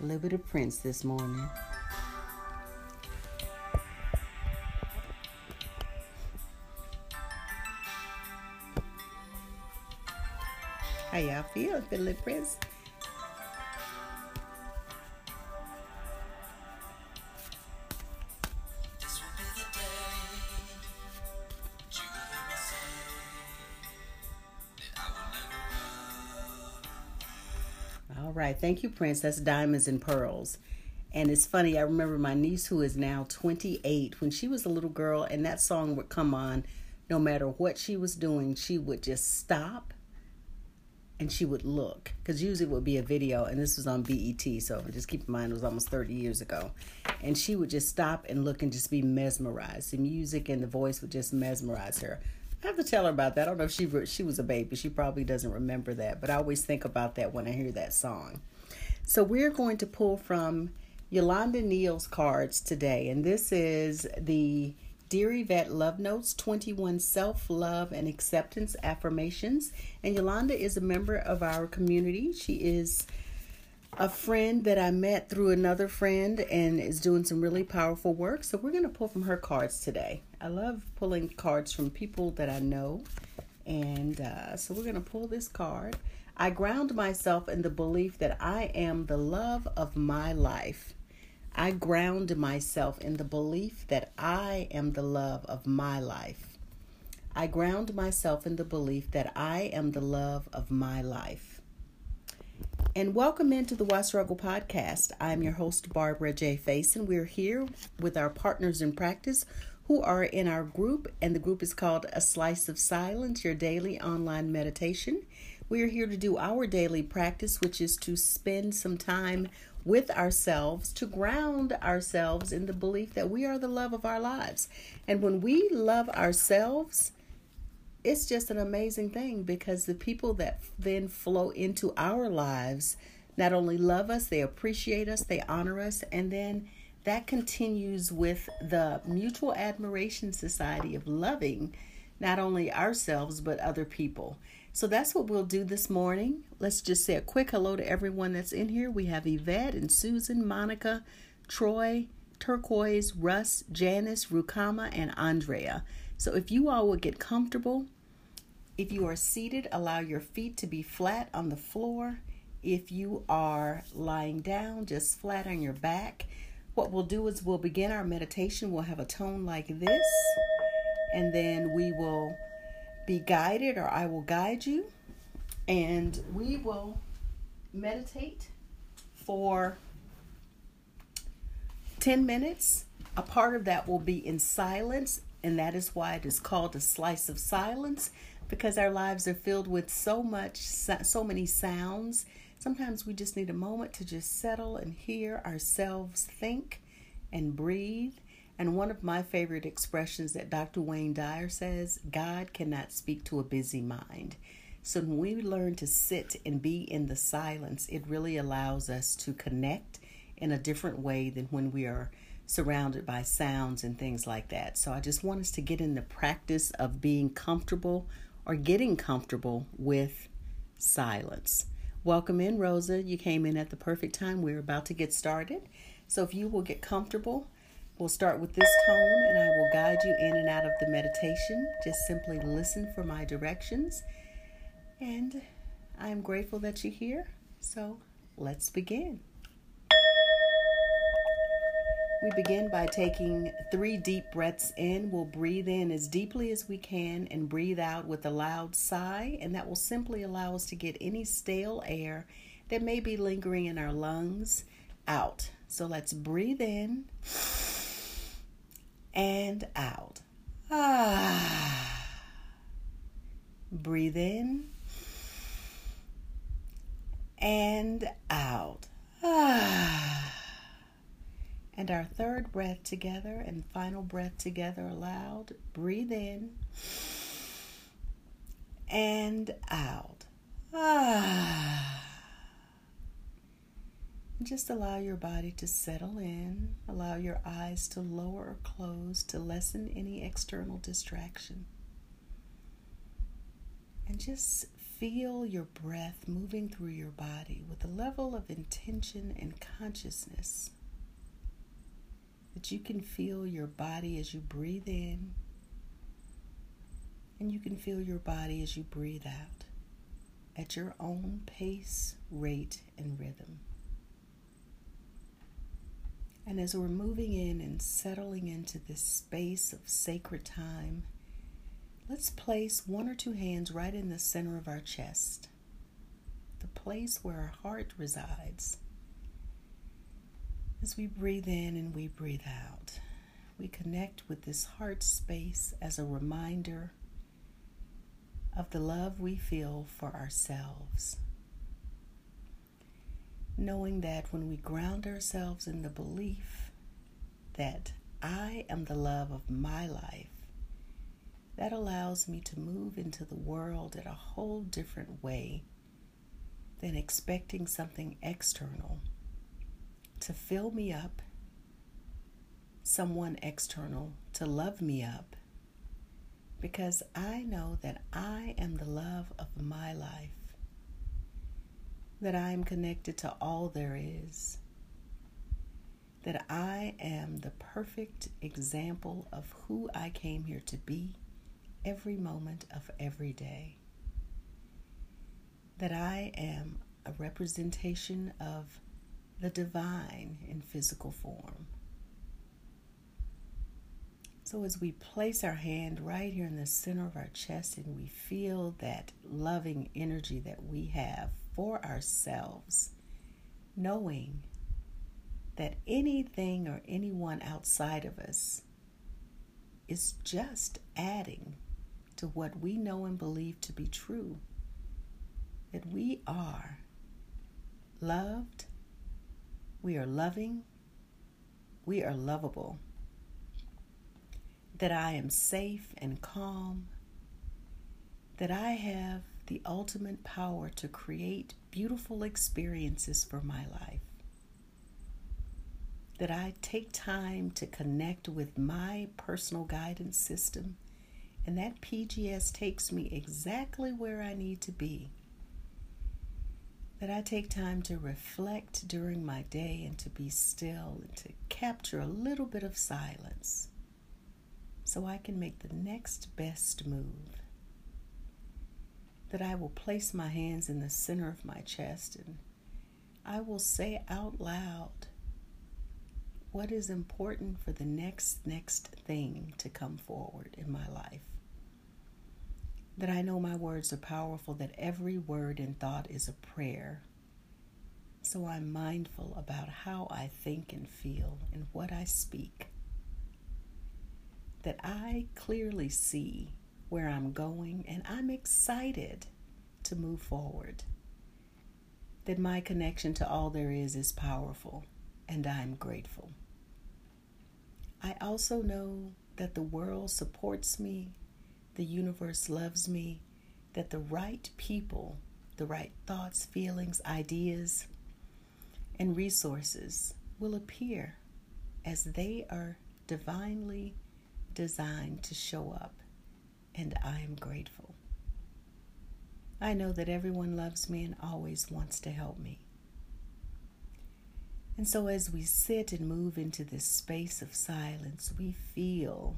Little bit of Prince this morning. How y'all feel, Little Prince? Thank you, Prince. That's Diamonds and Pearls. And it's funny, I remember my niece, who is now 28, when she was a little girl and that song would come on, no matter what she was doing, she would just stop and she would look because usually it would be a video and this was on BET so just keep in mind it was almost 30 years ago and she would just stop and look and just be mesmerized the music and the voice would just mesmerize her I have to tell her about that I don't know if she she was a baby she probably doesn't remember that but I always think about that when I hear that song so we're going to pull from Yolanda Neal's cards today and this is the Dear Yvette Love Notes 21 Self Love and Acceptance Affirmations. And Yolanda is a member of our community. She is a friend that I met through another friend and is doing some really powerful work. So we're going to pull from her cards today. I love pulling cards from people that I know. And uh, so we're going to pull this card. I ground myself in the belief that I am the love of my life. I ground myself in the belief that I am the love of my life. I ground myself in the belief that I am the love of my life. And welcome into the Why Struggle podcast. I'm your host, Barbara J. Faison. We're here with our partners in practice who are in our group, and the group is called A Slice of Silence, your daily online meditation. We are here to do our daily practice, which is to spend some time with ourselves to ground ourselves in the belief that we are the love of our lives. And when we love ourselves, it's just an amazing thing because the people that then flow into our lives not only love us, they appreciate us, they honor us, and then that continues with the mutual admiration society of loving not only ourselves but other people. So that's what we'll do this morning. Let's just say a quick hello to everyone that's in here. We have Yvette and Susan, Monica, Troy, Turquoise, Russ, Janice, Rukama, and Andrea. So if you all would get comfortable, if you are seated, allow your feet to be flat on the floor. If you are lying down, just flat on your back. What we'll do is we'll begin our meditation. We'll have a tone like this, and then we will be guided or I will guide you. And we will meditate for 10 minutes. A part of that will be in silence, and that is why it is called a slice of silence because our lives are filled with so much so many sounds. Sometimes we just need a moment to just settle and hear ourselves think and breathe and one of my favorite expressions that Dr. Wayne Dyer says God cannot speak to a busy mind. So when we learn to sit and be in the silence, it really allows us to connect in a different way than when we are surrounded by sounds and things like that. So I just want us to get in the practice of being comfortable or getting comfortable with silence. Welcome in, Rosa. You came in at the perfect time. We're about to get started. So if you will get comfortable, We'll start with this tone and I will guide you in and out of the meditation. Just simply listen for my directions. And I am grateful that you're here. So let's begin. We begin by taking three deep breaths in. We'll breathe in as deeply as we can and breathe out with a loud sigh, and that will simply allow us to get any stale air that may be lingering in our lungs out. So let's breathe in and out. Ah. Breathe in and out. Ah. And our third breath together and final breath together aloud. Breathe in and out. Ah. Just allow your body to settle in. Allow your eyes to lower or close to lessen any external distraction. And just feel your breath moving through your body with a level of intention and consciousness that you can feel your body as you breathe in and you can feel your body as you breathe out at your own pace, rate, and rhythm. And as we're moving in and settling into this space of sacred time, let's place one or two hands right in the center of our chest, the place where our heart resides. As we breathe in and we breathe out, we connect with this heart space as a reminder of the love we feel for ourselves. Knowing that when we ground ourselves in the belief that I am the love of my life, that allows me to move into the world in a whole different way than expecting something external to fill me up, someone external to love me up, because I know that I am the love of my life, that I am connected to all there is, that I am the perfect example of who I came here to be every moment of every day, that I am a representation of the divine in physical form. So, as we place our hand right here in the center of our chest and we feel that loving energy that we have for ourselves, knowing that anything or anyone outside of us is just adding to what we know and believe to be true that we are loved, we are loving, we are lovable. That I am safe and calm, that I have the ultimate power to create beautiful experiences for my life, that I take time to connect with my personal guidance system, and that PGS takes me exactly where I need to be. That I take time to reflect during my day and to be still and to capture a little bit of silence so I can make the next best move. That I will place my hands in the center of my chest and I will say out loud what is important for the next next thing to come forward in my life. That I know my words are powerful, that every word and thought is a prayer. So I'm mindful about how I think and feel and what I speak that I clearly see where I'm going and I'm excited to move forward. That my connection to all there is is powerful and I'm grateful. I also know that the world supports me, the universe loves me, that the right people, the right thoughts, feelings, ideas, and resources will appear as they are divinely designed to show up, and I am grateful. I know that everyone loves me and always wants to help me. And so, as we sit and move into this space of silence, we feel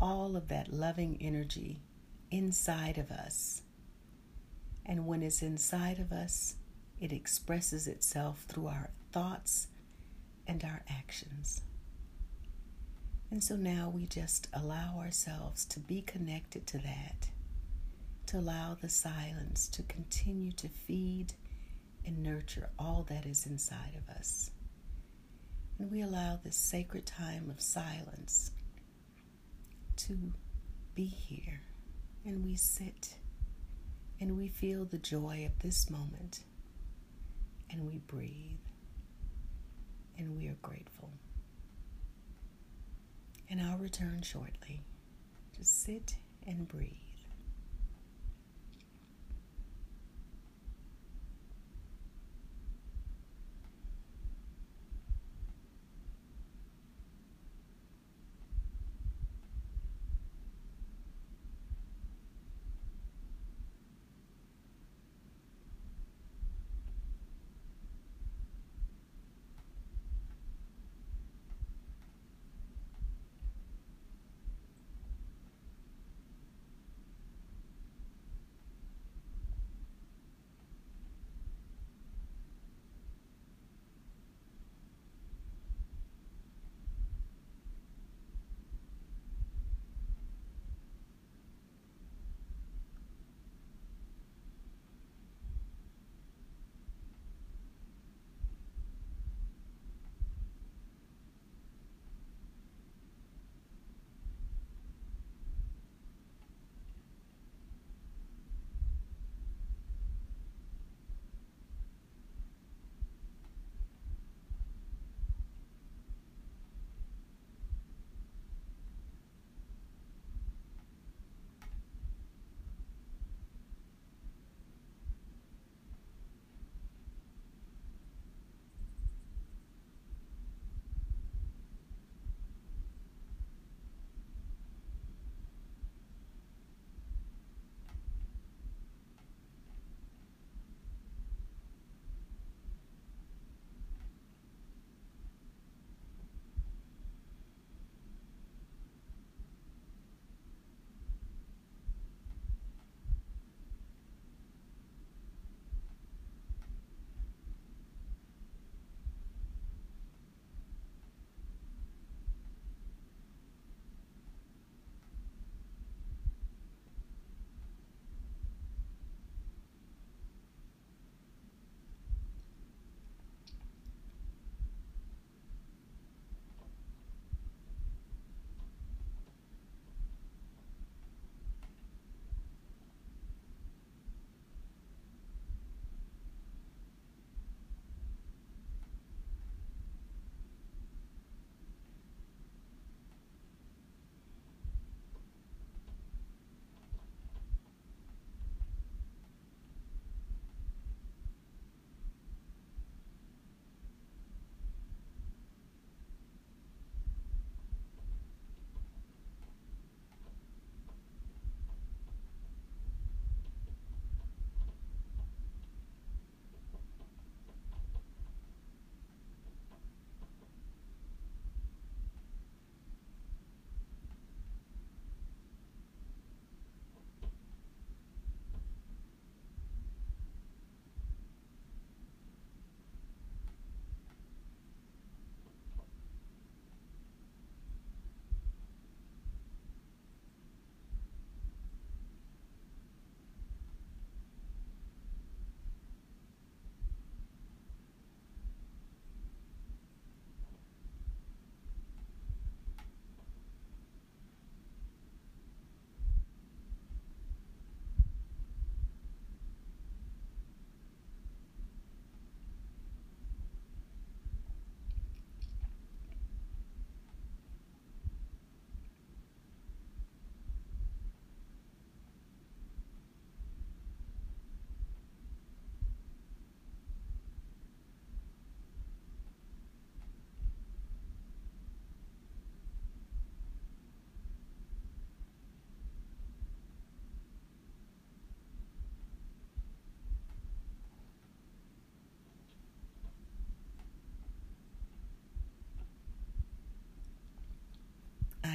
all of that loving energy inside of us. And when it's inside of us, it expresses itself through our thoughts and our actions. And so now we just allow ourselves to be connected to that, to allow the silence to continue to feed and nurture all that is inside of us. And we allow this sacred time of silence to be here. And we sit and we feel the joy of this moment. And we breathe. And we are grateful and I'll return shortly. Just sit and breathe.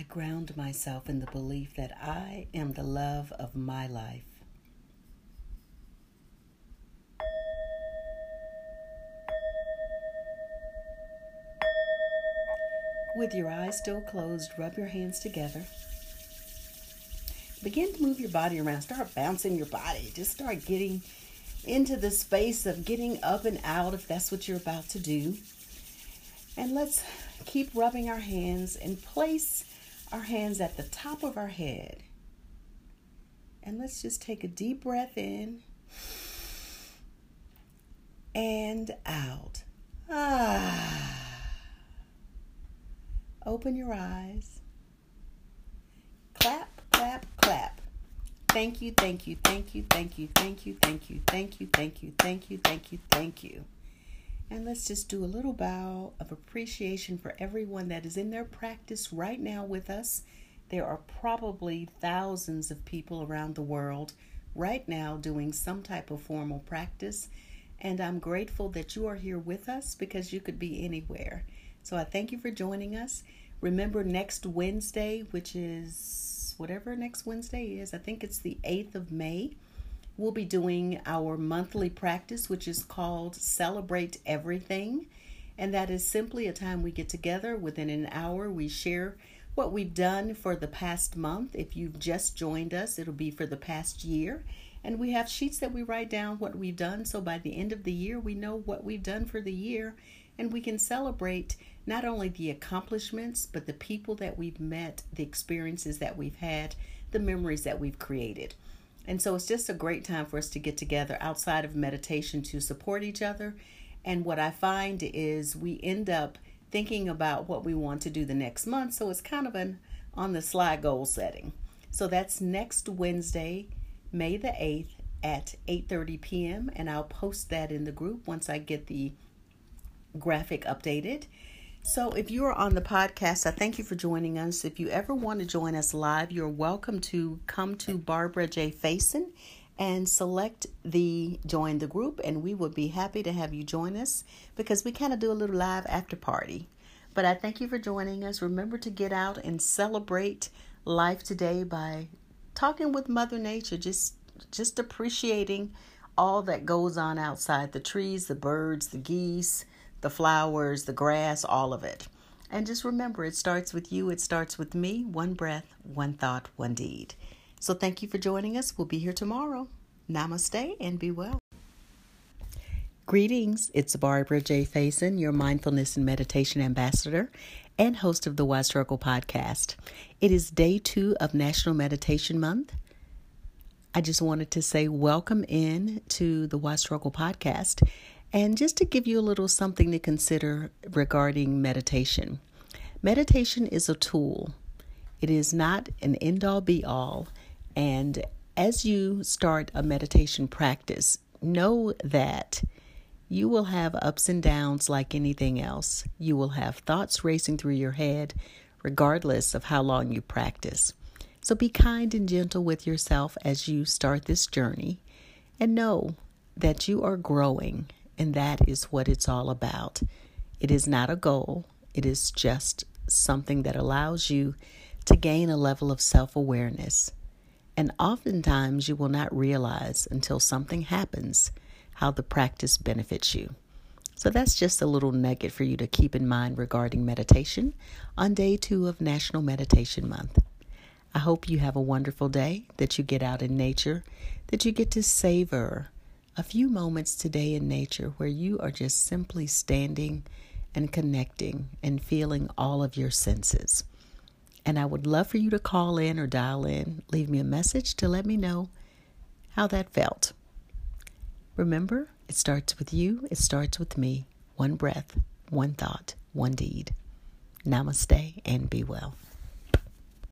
Ground myself in the belief that I am the love of my life. With your eyes still closed, rub your hands together. Begin to move your body around. Start bouncing your body. Just start getting into the space of getting up and out if that's what you're about to do. And let's keep rubbing our hands and place our hands at the top of our head. And let's just take a deep breath in and out. Ah. Open your eyes. Clap, clap, clap. Thank you, thank you, thank you, thank you, thank you, thank you, thank you, thank you, thank you, thank you, thank you. And let's just do a little bow of appreciation for everyone that is in their practice right now with us. There are probably thousands of people around the world right now doing some type of formal practice. And I'm grateful that you are here with us because you could be anywhere. So I thank you for joining us. Remember, next Wednesday, which is whatever next Wednesday is, I think it's the 8th of May, we'll be doing our monthly practice, which is called Celebrate Everything. And that is simply a time we get together within an hour. We share what we've done for the past month. If you've just joined us, it'll be for the past year. And we have sheets that we write down what we've done. So by the end of the year, we know what we've done for the year and we can celebrate not only the accomplishments, but the people that we've met, the experiences that we've had, the memories that we've created. And so it's just a great time for us to get together outside of meditation to support each other. And what I find is we end up thinking about what we want to do the next month. So it's kind of an on the sly goal setting. So that's next Wednesday, May the 8th at 8:30 p.m. and I'll post that in the group once I get the graphic updated. So, if you are on the podcast, I thank you for joining us. If you ever want to join us live, you're welcome to come to Barbara J. Faison and select the join the group, and we would be happy to have you join us because we kind of do a little live after party. But I thank you for joining us. Remember to get out and celebrate life today by talking with Mother Nature, just just appreciating all that goes on outside the trees, the birds, the geese the flowers, the grass, all of it. And just remember, it starts with you, it starts with me. One breath, one thought, one deed. So thank you for joining us. We'll be here tomorrow. Namaste and be well. Greetings, it's Barbara J. Faison, your mindfulness and meditation ambassador and host of the Wise Struggle podcast. It is day two of National Meditation Month. I just wanted to say welcome in to the Wise Struggle podcast and just to give you a little something to consider regarding meditation meditation is a tool, it is not an end all be all. And as you start a meditation practice, know that you will have ups and downs like anything else. You will have thoughts racing through your head, regardless of how long you practice. So be kind and gentle with yourself as you start this journey and know that you are growing and that is what it's all about. It is not a goal, it is just something that allows you to gain a level of self awareness. And oftentimes you will not realize until something happens how the practice benefits you. So that's just a little nugget for you to keep in mind regarding meditation on day two of National Meditation Month. I hope you have a wonderful day, that you get out in nature, that you get to savor a few moments today in nature where you are just simply standing and connecting and feeling all of your senses. And I would love for you to call in or dial in, leave me a message to let me know how that felt. Remember, it starts with you, it starts with me. One breath, one thought, one deed. Namaste and be well.